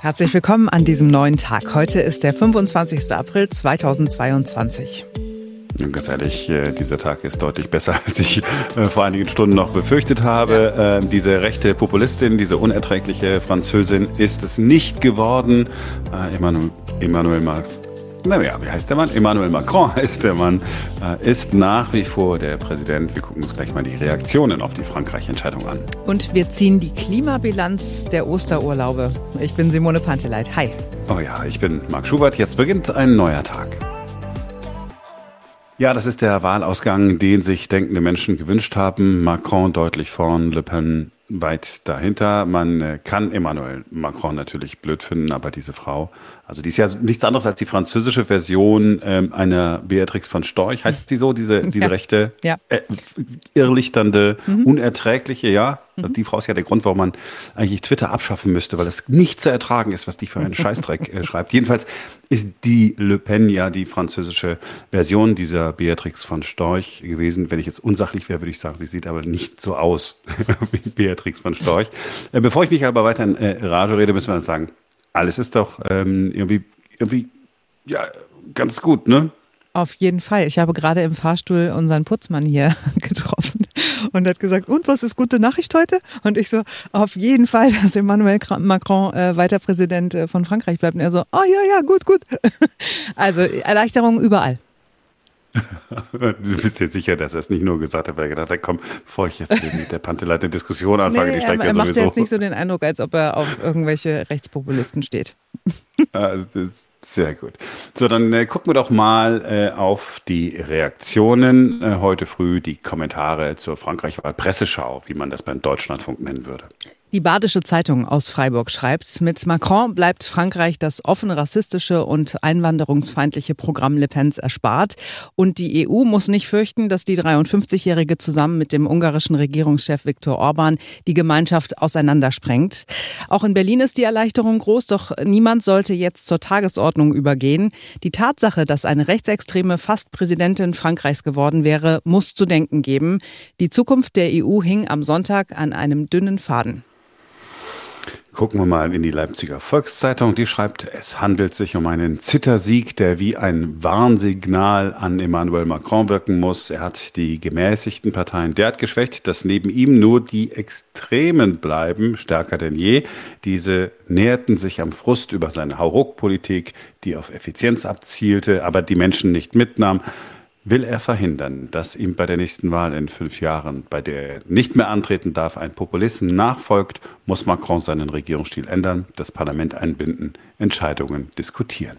Herzlich willkommen an diesem neuen Tag. Heute ist der 25. April 2022. Und ganz ehrlich, äh, dieser Tag ist deutlich besser, als ich äh, vor einigen Stunden noch befürchtet habe. Ja. Ähm, diese rechte Populistin, diese unerträgliche Französin ist es nicht geworden. Äh, Emmanuel, Emmanuel Marx naja, wie heißt der Mann? Emmanuel Macron heißt der Mann, äh, ist nach wie vor der Präsident. Wir gucken uns gleich mal die Reaktionen auf die Frankreich-Entscheidung an. Und wir ziehen die Klimabilanz der Osterurlaube. Ich bin Simone Panteleit. Hi. Oh ja, ich bin Marc Schubert. Jetzt beginnt ein neuer Tag. Ja, das ist der Wahlausgang, den sich denkende Menschen gewünscht haben. Macron deutlich vorn, Le Pen weit dahinter. Man äh, kann Emmanuel Macron natürlich blöd finden, aber diese Frau, also die ist ja nichts anderes als die französische Version ähm, einer Beatrix von Storch, heißt sie so, diese, diese ja. rechte, ja. Äh, irrlichternde, mhm. unerträgliche, ja. Mhm. Die Frau ist ja der Grund, warum man eigentlich Twitter abschaffen müsste, weil es nicht zu ertragen ist, was die für einen Scheißdreck äh, schreibt. Jedenfalls ist die Le Pen ja die französische Version dieser Beatrix von Storch gewesen. Wenn ich jetzt unsachlich wäre, würde ich sagen, sie sieht aber nicht so aus wie Beatrix von Storch. Äh, bevor ich mich aber weiter in äh, Rage rede, müssen wir sagen, alles ist doch ähm, irgendwie, irgendwie, ja, ganz gut, ne? Auf jeden Fall. Ich habe gerade im Fahrstuhl unseren Putzmann hier getroffen und hat gesagt, und was ist gute Nachricht heute? Und ich so, auf jeden Fall, dass Emmanuel Macron äh, weiter Präsident äh, von Frankreich bleibt. Und er so, oh ja, ja, gut, gut. Also Erleichterung überall. Du bist dir sicher, dass er es nicht nur gesagt hat, weil er gedacht hat, komm, bevor ich jetzt mit der Panteleit Diskussion anfange, nee, die steigt er, ja sowieso. Er macht jetzt nicht so den Eindruck, als ob er auf irgendwelche Rechtspopulisten steht. Also sehr gut. So, dann äh, gucken wir doch mal äh, auf die Reaktionen. Äh, heute früh die Kommentare zur Frankreich-Wahl-Presseschau, wie man das beim Deutschlandfunk nennen würde. Die Badische Zeitung aus Freiburg schreibt, mit Macron bleibt Frankreich das offen rassistische und einwanderungsfeindliche Programm Le Pens erspart. Und die EU muss nicht fürchten, dass die 53-Jährige zusammen mit dem ungarischen Regierungschef Viktor Orban die Gemeinschaft auseinandersprengt. Auch in Berlin ist die Erleichterung groß, doch niemand sollte jetzt zur Tagesordnung übergehen. Die Tatsache, dass eine Rechtsextreme fast Präsidentin Frankreichs geworden wäre, muss zu denken geben. Die Zukunft der EU hing am Sonntag an einem dünnen Faden. Gucken wir mal in die Leipziger Volkszeitung. Die schreibt, es handelt sich um einen Zittersieg, der wie ein Warnsignal an Emmanuel Macron wirken muss. Er hat die gemäßigten Parteien derart geschwächt, dass neben ihm nur die Extremen bleiben, stärker denn je. Diese näherten sich am Frust über seine Hauruck-Politik, die auf Effizienz abzielte, aber die Menschen nicht mitnahm will er verhindern, dass ihm bei der nächsten Wahl in fünf Jahren, bei der er nicht mehr antreten darf, ein Populisten nachfolgt, muss Macron seinen Regierungsstil ändern, das Parlament einbinden, Entscheidungen diskutieren.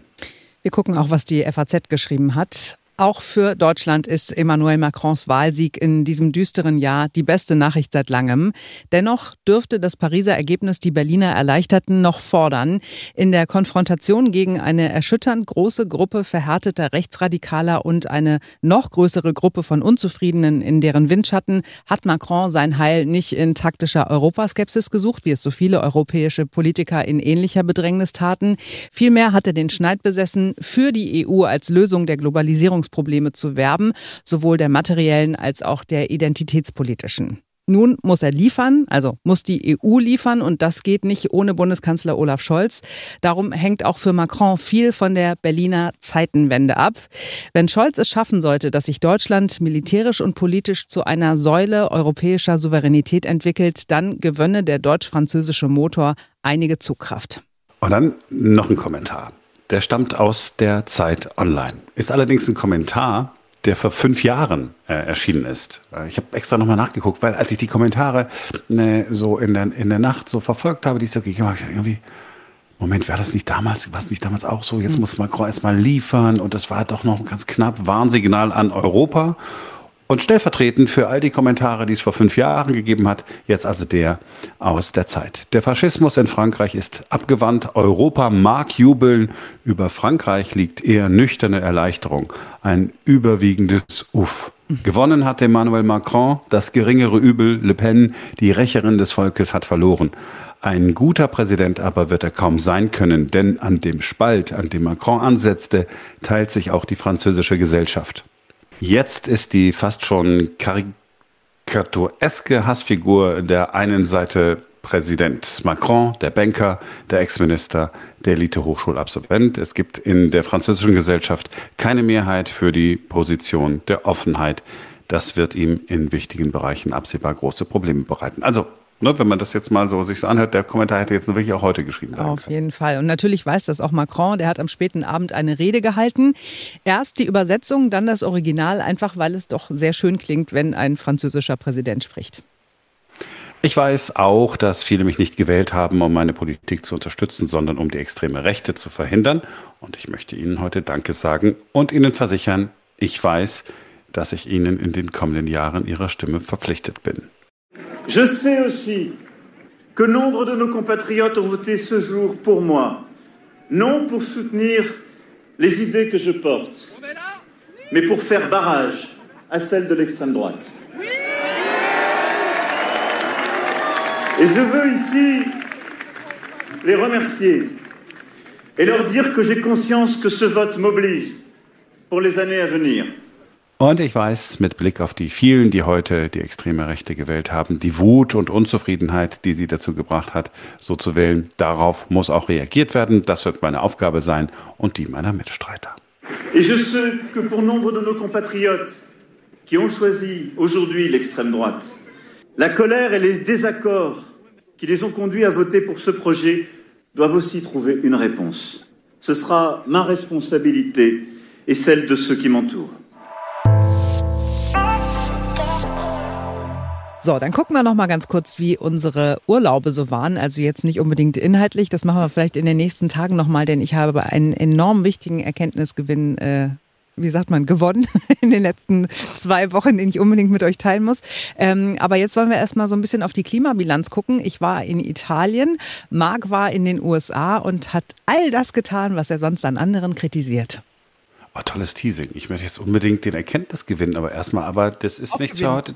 Wir gucken auch, was die FAZ geschrieben hat. Auch für Deutschland ist Emmanuel Macrons Wahlsieg in diesem düsteren Jahr die beste Nachricht seit langem. Dennoch dürfte das Pariser Ergebnis die Berliner Erleichterten noch fordern. In der Konfrontation gegen eine erschütternd große Gruppe verhärteter Rechtsradikaler und eine noch größere Gruppe von Unzufriedenen in deren Windschatten hat Macron sein Heil nicht in taktischer Europaskepsis gesucht, wie es so viele europäische Politiker in ähnlicher Bedrängnis taten. Vielmehr hat er den Schneid besessen, für die EU als Lösung der Globalisierung Probleme zu werben, sowohl der materiellen als auch der identitätspolitischen. Nun muss er liefern, also muss die EU liefern und das geht nicht ohne Bundeskanzler Olaf Scholz. Darum hängt auch für Macron viel von der Berliner Zeitenwende ab. Wenn Scholz es schaffen sollte, dass sich Deutschland militärisch und politisch zu einer Säule europäischer Souveränität entwickelt, dann gewönne der deutsch-französische Motor einige Zugkraft. Und dann noch ein Kommentar. Der stammt aus der Zeit Online. Ist allerdings ein Kommentar, der vor fünf Jahren äh, erschienen ist. Äh, ich habe extra nochmal nachgeguckt, weil als ich die Kommentare äh, so in der, in der Nacht so verfolgt habe, die ich so gegeben habe, irgendwie, Moment, war das nicht damals, war es nicht damals auch so? Jetzt hm. muss Macron erstmal liefern und das war doch noch ganz knapp Warnsignal an Europa. Und stellvertretend für all die Kommentare, die es vor fünf Jahren gegeben hat, jetzt also der aus der Zeit. Der Faschismus in Frankreich ist abgewandt. Europa mag jubeln. Über Frankreich liegt eher nüchterne Erleichterung. Ein überwiegendes Uff. Gewonnen hat Emmanuel Macron. Das geringere Übel, Le Pen, die Rächerin des Volkes, hat verloren. Ein guter Präsident aber wird er kaum sein können, denn an dem Spalt, an dem Macron ansetzte, teilt sich auch die französische Gesellschaft. Jetzt ist die fast schon karikatureske Hassfigur der einen Seite Präsident Macron, der Banker, der Ex-Minister, der Elite-Hochschulabsolvent. Es gibt in der französischen Gesellschaft keine Mehrheit für die Position der Offenheit. Das wird ihm in wichtigen Bereichen absehbar große Probleme bereiten. Also Ne, wenn man das jetzt mal so sich so anhört, der Kommentar hätte jetzt wirklich auch heute geschrieben werden Auf jeden Fall. Und natürlich weiß das auch Macron. Der hat am späten Abend eine Rede gehalten. Erst die Übersetzung, dann das Original, einfach weil es doch sehr schön klingt, wenn ein französischer Präsident spricht. Ich weiß auch, dass viele mich nicht gewählt haben, um meine Politik zu unterstützen, sondern um die extreme Rechte zu verhindern. Und ich möchte Ihnen heute Danke sagen und Ihnen versichern, ich weiß, dass ich Ihnen in den kommenden Jahren Ihrer Stimme verpflichtet bin. Je sais aussi que nombre de nos compatriotes ont voté ce jour pour moi, non pour soutenir les idées que je porte, mais pour faire barrage à celles de l'extrême droite. Et je veux ici les remercier et leur dire que j'ai conscience que ce vote m'oblige pour les années à venir. Und ich weiß mit Blick auf die vielen, die heute die extreme Rechte gewählt haben, die Wut und Unzufriedenheit, die sie dazu gebracht hat, so zu wählen, darauf muss auch reagiert werden. Das wird meine Aufgabe sein und die meiner Mitstreiter. Et je sais que pour nombre de nos compatriotes qui ont choisi aujourd'hui l'extrême droite, la colère et les désaccords qui les ont conduits à voter pour ce projet doivent aussi trouver une réponse. Ce sera ma responsabilité et celle de ceux qui m'entourent. So, dann gucken wir noch mal ganz kurz, wie unsere Urlaube so waren. Also jetzt nicht unbedingt inhaltlich, das machen wir vielleicht in den nächsten Tagen noch mal, denn ich habe einen enorm wichtigen Erkenntnisgewinn äh, wie sagt man, gewonnen in den letzten zwei Wochen, den ich unbedingt mit euch teilen muss. Ähm, aber jetzt wollen wir erstmal so ein bisschen auf die Klimabilanz gucken. Ich war in Italien, Marc war in den USA und hat all das getan, was er sonst an anderen kritisiert. Oh, tolles Teasing. Ich möchte jetzt unbedingt den Erkenntnisgewinn, aber erstmal, aber das ist nichts für heute.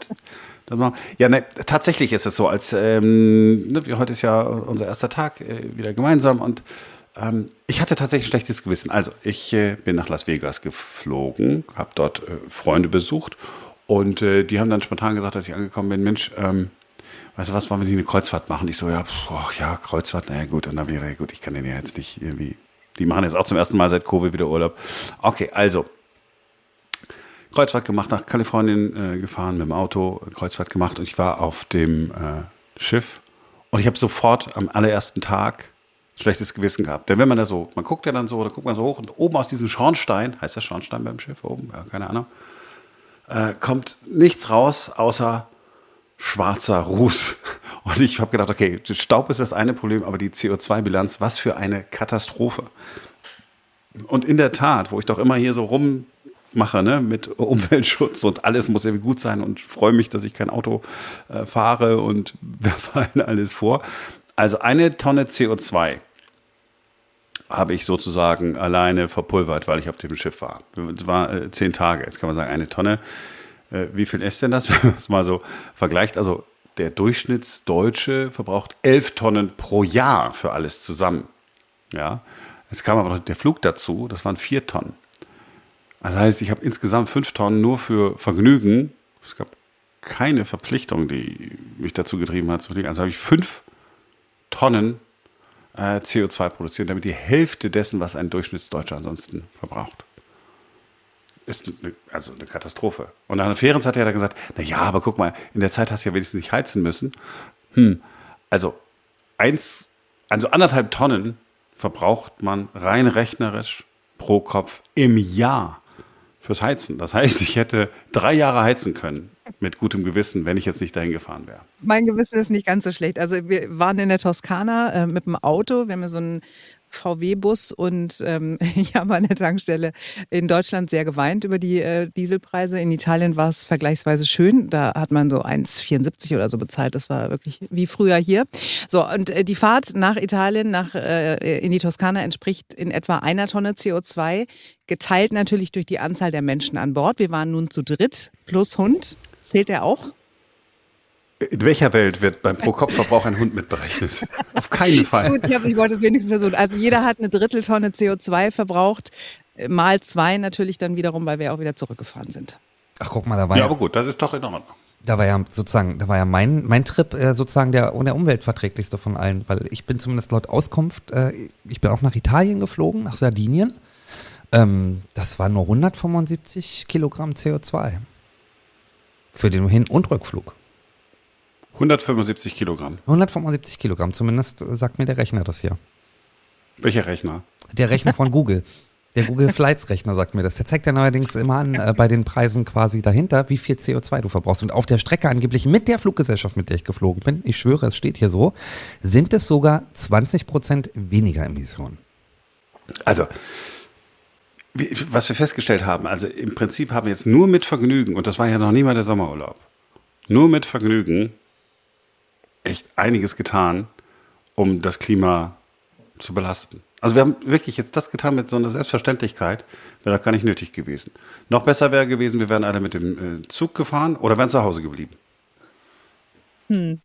Ja, ne, tatsächlich ist es so, als ähm, ne, heute ist ja unser erster Tag äh, wieder gemeinsam und ähm, ich hatte tatsächlich ein schlechtes Gewissen. Also ich äh, bin nach Las Vegas geflogen, habe dort äh, Freunde besucht und äh, die haben dann spontan gesagt, als ich angekommen bin, Mensch, ähm, weißt du was, wollen wir nicht eine Kreuzfahrt machen? Ich so, ja, pf, ja, Kreuzfahrt, naja gut. Und dann gesagt, gut, ich kann den ja jetzt nicht irgendwie, die machen jetzt auch zum ersten Mal seit Covid wieder Urlaub. Okay, also Kreuzfahrt gemacht, nach Kalifornien äh, gefahren mit dem Auto, Kreuzfahrt gemacht und ich war auf dem äh, Schiff und ich habe sofort am allerersten Tag schlechtes Gewissen gehabt. Denn wenn man da so, man guckt ja dann so, da guckt man so hoch und oben aus diesem Schornstein, heißt das Schornstein beim Schiff oben? Ja, keine Ahnung, äh, kommt nichts raus außer schwarzer Ruß. Und ich habe gedacht, okay, Staub ist das eine Problem, aber die CO2-Bilanz, was für eine Katastrophe. Und in der Tat, wo ich doch immer hier so rum mache, ne, mit Umweltschutz und alles muss irgendwie gut sein und freue mich, dass ich kein Auto äh, fahre und werfe alles vor. Also eine Tonne CO2 habe ich sozusagen alleine verpulvert, weil ich auf dem Schiff war. Das war äh, zehn Tage. Jetzt kann man sagen, eine Tonne. Äh, wie viel ist denn das, wenn man es mal so vergleicht? Also der Durchschnittsdeutsche verbraucht elf Tonnen pro Jahr für alles zusammen. Ja, jetzt kam aber noch der Flug dazu, das waren vier Tonnen. Das heißt, ich habe insgesamt fünf Tonnen nur für Vergnügen. Es gab keine Verpflichtung, die mich dazu getrieben hat zu fliegen. Also habe ich fünf Tonnen äh, CO2 produziert, damit die Hälfte dessen, was ein Durchschnittsdeutscher ansonsten verbraucht. Ist eine, also eine Katastrophe. Und einer Ferienzeit hat er gesagt, na ja, aber guck mal, in der Zeit hast du ja wenigstens nicht heizen müssen. Hm, also eins, also anderthalb Tonnen verbraucht man rein rechnerisch pro Kopf im Jahr fürs Heizen. Das heißt, ich hätte drei Jahre heizen können mit gutem Gewissen, wenn ich jetzt nicht dahin gefahren wäre. Mein Gewissen ist nicht ganz so schlecht. Also wir waren in der Toskana äh, mit dem Auto. Wir haben so einen VW-Bus und ähm, ich habe an der Tankstelle in Deutschland sehr geweint über die äh, Dieselpreise. In Italien war es vergleichsweise schön. Da hat man so 1,74 oder so bezahlt. Das war wirklich wie früher hier. So, und äh, die Fahrt nach Italien, nach, äh, in die Toskana entspricht in etwa einer Tonne CO2, geteilt natürlich durch die Anzahl der Menschen an Bord. Wir waren nun zu dritt plus Hund. Zählt der auch? In welcher Welt wird beim Pro-Kopf-Verbrauch ein Hund mitberechnet? Auf keinen Fall. Gut, ich, hab, ich wollte es wenigstens versuchen. Also jeder hat eine Dritteltonne CO2 verbraucht, mal zwei natürlich dann wiederum, weil wir auch wieder zurückgefahren sind. Ach, guck mal, da war ja. Ja, aber gut, das ist doch in Ordnung. Da war ja sozusagen, da war ja mein, mein Trip äh, sozusagen der, der umweltverträglichste von allen, weil ich bin zumindest laut Auskunft, äh, ich bin auch nach Italien geflogen, nach Sardinien. Ähm, das war nur 175 Kilogramm CO2 für den Hin- und Rückflug. 175 Kilogramm. 175 Kilogramm, zumindest sagt mir der Rechner das hier. Welcher Rechner? Der Rechner von Google. Der Google Flights Rechner sagt mir das. Der zeigt ja neuerdings immer an, äh, bei den Preisen quasi dahinter, wie viel CO2 du verbrauchst. Und auf der Strecke angeblich mit der Fluggesellschaft, mit der ich geflogen bin, ich schwöre, es steht hier so, sind es sogar 20 Prozent weniger Emissionen. Also, was wir festgestellt haben, also im Prinzip haben wir jetzt nur mit Vergnügen, und das war ja noch nie mal der Sommerurlaub, nur mit Vergnügen echt einiges getan, um das Klima zu belasten. Also wir haben wirklich jetzt das getan mit so einer Selbstverständlichkeit, wäre das gar nicht nötig gewesen. Noch besser wäre gewesen, wir wären alle mit dem äh, Zug gefahren oder wären zu Hause geblieben. Hm.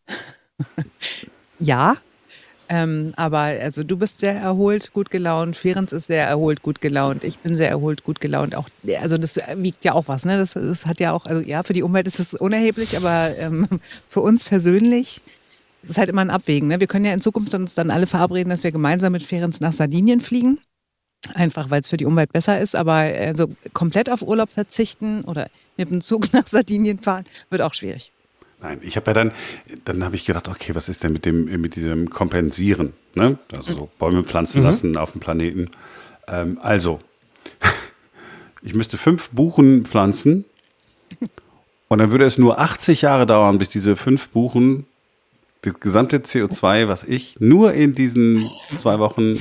ja, ähm, aber also du bist sehr erholt, gut gelaunt, Ferenc ist sehr erholt, gut gelaunt, ich bin sehr erholt, gut gelaunt. Auch, also das wiegt ja auch was, ne? Das, das hat ja auch, also ja, für die Umwelt ist es unerheblich, aber ähm, für uns persönlich es ist halt immer ein Abwägen. Ne? Wir können ja in Zukunft uns dann alle verabreden, dass wir gemeinsam mit Ferenc nach Sardinien fliegen. Einfach weil es für die Umwelt besser ist, aber also komplett auf Urlaub verzichten oder mit dem Zug nach Sardinien fahren, wird auch schwierig. Nein, ich habe ja dann, dann habe ich gedacht, okay, was ist denn mit dem, mit diesem Kompensieren? Ne? Also so Bäume pflanzen mhm. lassen auf dem Planeten. Ähm, also, ich müsste fünf Buchen pflanzen und dann würde es nur 80 Jahre dauern, bis diese fünf Buchen das gesamte CO2, was ich nur in diesen zwei Wochen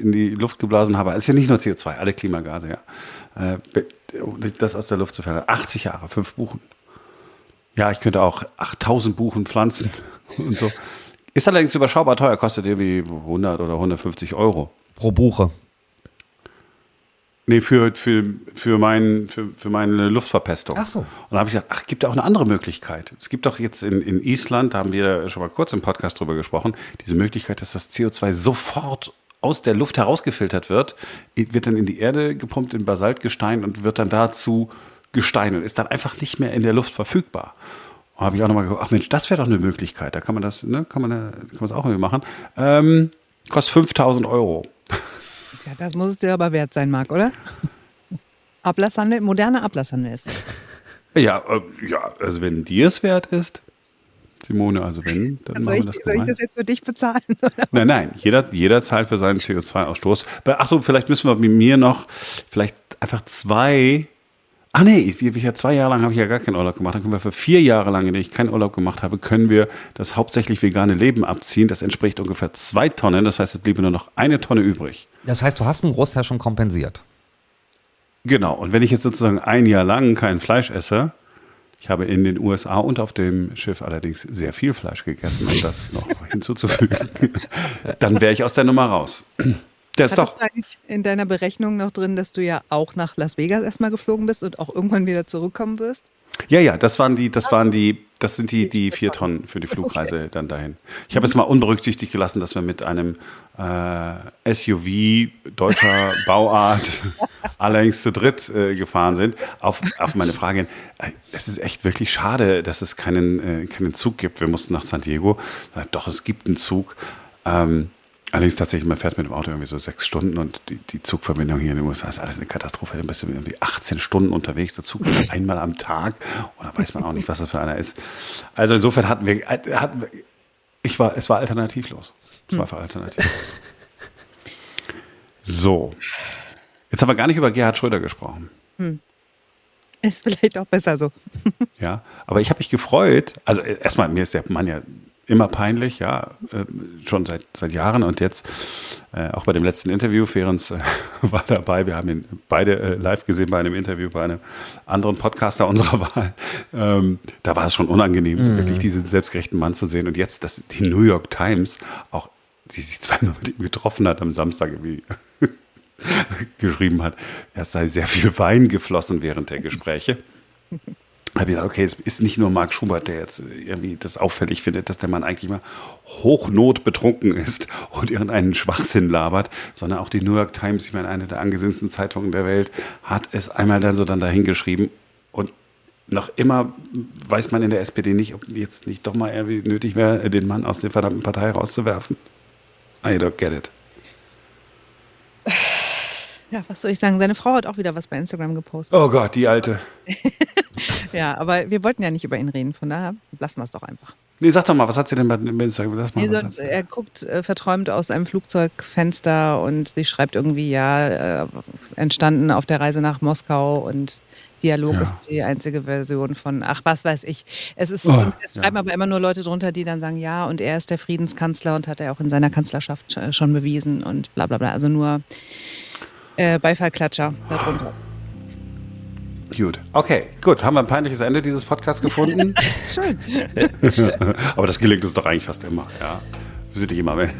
in die Luft geblasen habe, ist ja nicht nur CO2, alle Klimagase, ja. Äh, das aus der Luft zu verlieren. 80 Jahre, fünf Buchen. Ja, ich könnte auch 8000 Buchen pflanzen und so. Ist allerdings überschaubar teuer, kostet irgendwie 100 oder 150 Euro. Pro Buche. Nee, für, für, für, mein, für, für meine Luftverpestung. Ach so. Und da habe ich gesagt, ach, gibt da auch eine andere Möglichkeit. Es gibt doch jetzt in, in Island, da haben wir schon mal kurz im Podcast drüber gesprochen, diese Möglichkeit, dass das CO2 sofort aus der Luft herausgefiltert wird, wird dann in die Erde gepumpt, in Basaltgestein und wird dann dazu Gestein und ist dann einfach nicht mehr in der Luft verfügbar. Und habe ich auch nochmal geguckt, ach Mensch, das wäre doch eine Möglichkeit. Da kann man das, ne, kann man, kann man das auch irgendwie machen. Ähm, kostet 5000 Euro. Ja, das muss es dir aber wert sein, Marc, oder? Ablasshandel, moderner Ablasshandel ist. Ja, äh, ja, also wenn dir es wert ist, Simone, also wenn, dann also machen ich, wir das Soll ich das jetzt für dich bezahlen? Oder? Nein, nein, jeder, jeder zahlt für seinen CO2-Ausstoß. Achso, vielleicht müssen wir mit mir noch vielleicht einfach zwei Ah nee, ich, ich ja zwei Jahre lang habe ich ja gar keinen Urlaub gemacht. Dann können wir für vier Jahre lang, in denen ich keinen Urlaub gemacht habe, können wir das hauptsächlich vegane Leben abziehen. Das entspricht ungefähr zwei Tonnen. Das heißt, es bliebe nur noch eine Tonne übrig. Das heißt, du hast einen Großteil schon kompensiert. Genau. Und wenn ich jetzt sozusagen ein Jahr lang kein Fleisch esse, ich habe in den USA und auf dem Schiff allerdings sehr viel Fleisch gegessen, um das noch hinzuzufügen, dann wäre ich aus der Nummer raus. Der ist Hattest doch. du eigentlich in deiner Berechnung noch drin, dass du ja auch nach Las Vegas erstmal geflogen bist und auch irgendwann wieder zurückkommen wirst? Ja, ja, das waren die, das waren die, das sind die, die vier Tonnen für die Flugreise okay. dann dahin. Ich habe es mal unberücksichtigt gelassen, dass wir mit einem äh, SUV deutscher Bauart allerdings zu dritt äh, gefahren sind. Auf, auf meine Frage, äh, es ist echt wirklich schade, dass es keinen, äh, keinen Zug gibt. Wir mussten nach San Diego. Doch, es gibt einen Zug. Ähm, Allerdings tatsächlich, man fährt mit dem Auto irgendwie so sechs Stunden und die, die Zugverbindung hier in den USA ist alles eine Katastrophe. Dann bist du irgendwie 18 Stunden unterwegs. Der Zug einmal am Tag und da weiß man auch nicht, was das für einer ist. Also insofern hatten wir, hatten wir ich war, es war alternativlos. Es war für alternativ. So. Jetzt haben wir gar nicht über Gerhard Schröder gesprochen. Hm. Ist vielleicht auch besser so. ja, aber ich habe mich gefreut. Also erstmal, mir ist der Mann ja immer peinlich, ja, äh, schon seit, seit Jahren und jetzt äh, auch bei dem letzten Interview, Ferenc äh, war dabei, wir haben ihn beide äh, live gesehen bei einem Interview bei einem anderen Podcaster unserer Wahl. Ähm, da war es schon unangenehm, mhm. wirklich diesen selbstgerechten Mann zu sehen und jetzt, dass die New York Times auch, die sich zweimal mit ihm getroffen hat am Samstag irgendwie geschrieben hat, es sei sehr viel Wein geflossen während der Gespräche habe ich gedacht, okay, es ist nicht nur Marc Schubert, der jetzt irgendwie das auffällig findet, dass der Mann eigentlich mal hochnot betrunken ist und irgendeinen Schwachsinn labert, sondern auch die New York Times, ich meine, eine der angesehensten Zeitungen der Welt, hat es einmal dann so dann dahingeschrieben und noch immer weiß man in der SPD nicht, ob jetzt nicht doch mal irgendwie nötig wäre, den Mann aus der verdammten Partei rauszuwerfen. I don't get it. Ja, was soll ich sagen? Seine Frau hat auch wieder was bei Instagram gepostet. Oh Gott, die alte. ja, aber wir wollten ja nicht über ihn reden, von daher lassen wir es doch einfach. Nee, sag doch mal, was hat sie denn bei Instagram? Mal, nee, sagt, er guckt äh, verträumt aus einem Flugzeugfenster und sie schreibt irgendwie, ja, äh, entstanden auf der Reise nach Moskau und Dialog ja. ist die einzige Version von, ach, was weiß ich. Es ist, oh, es schreiben ja. aber immer nur Leute drunter, die dann sagen, ja, und er ist der Friedenskanzler und hat er auch in seiner Kanzlerschaft schon bewiesen und bla bla bla. Also nur äh, Beifallklatscher darunter. Gut. Okay, gut. Haben wir ein peinliches Ende dieses Podcasts gefunden? Schön. Aber das gelingt uns doch eigentlich fast immer, ja. Wir sind nicht immer mehr.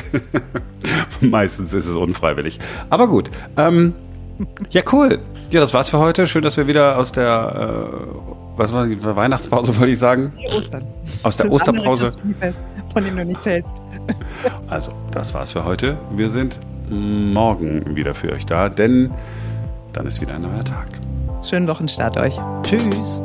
Meistens ist es unfreiwillig. Aber gut. Ähm, ja, cool. Ja, das war's für heute. Schön, dass wir wieder aus der äh, was war die Weihnachtspause, wollte ich sagen? Die Ostern. Aus der Osterpause. Von dem du nichts hältst. Also, das war's für heute. Wir sind morgen wieder für euch da, denn dann ist wieder ein neuer Tag. Schönen Wochenstart euch. Tschüss.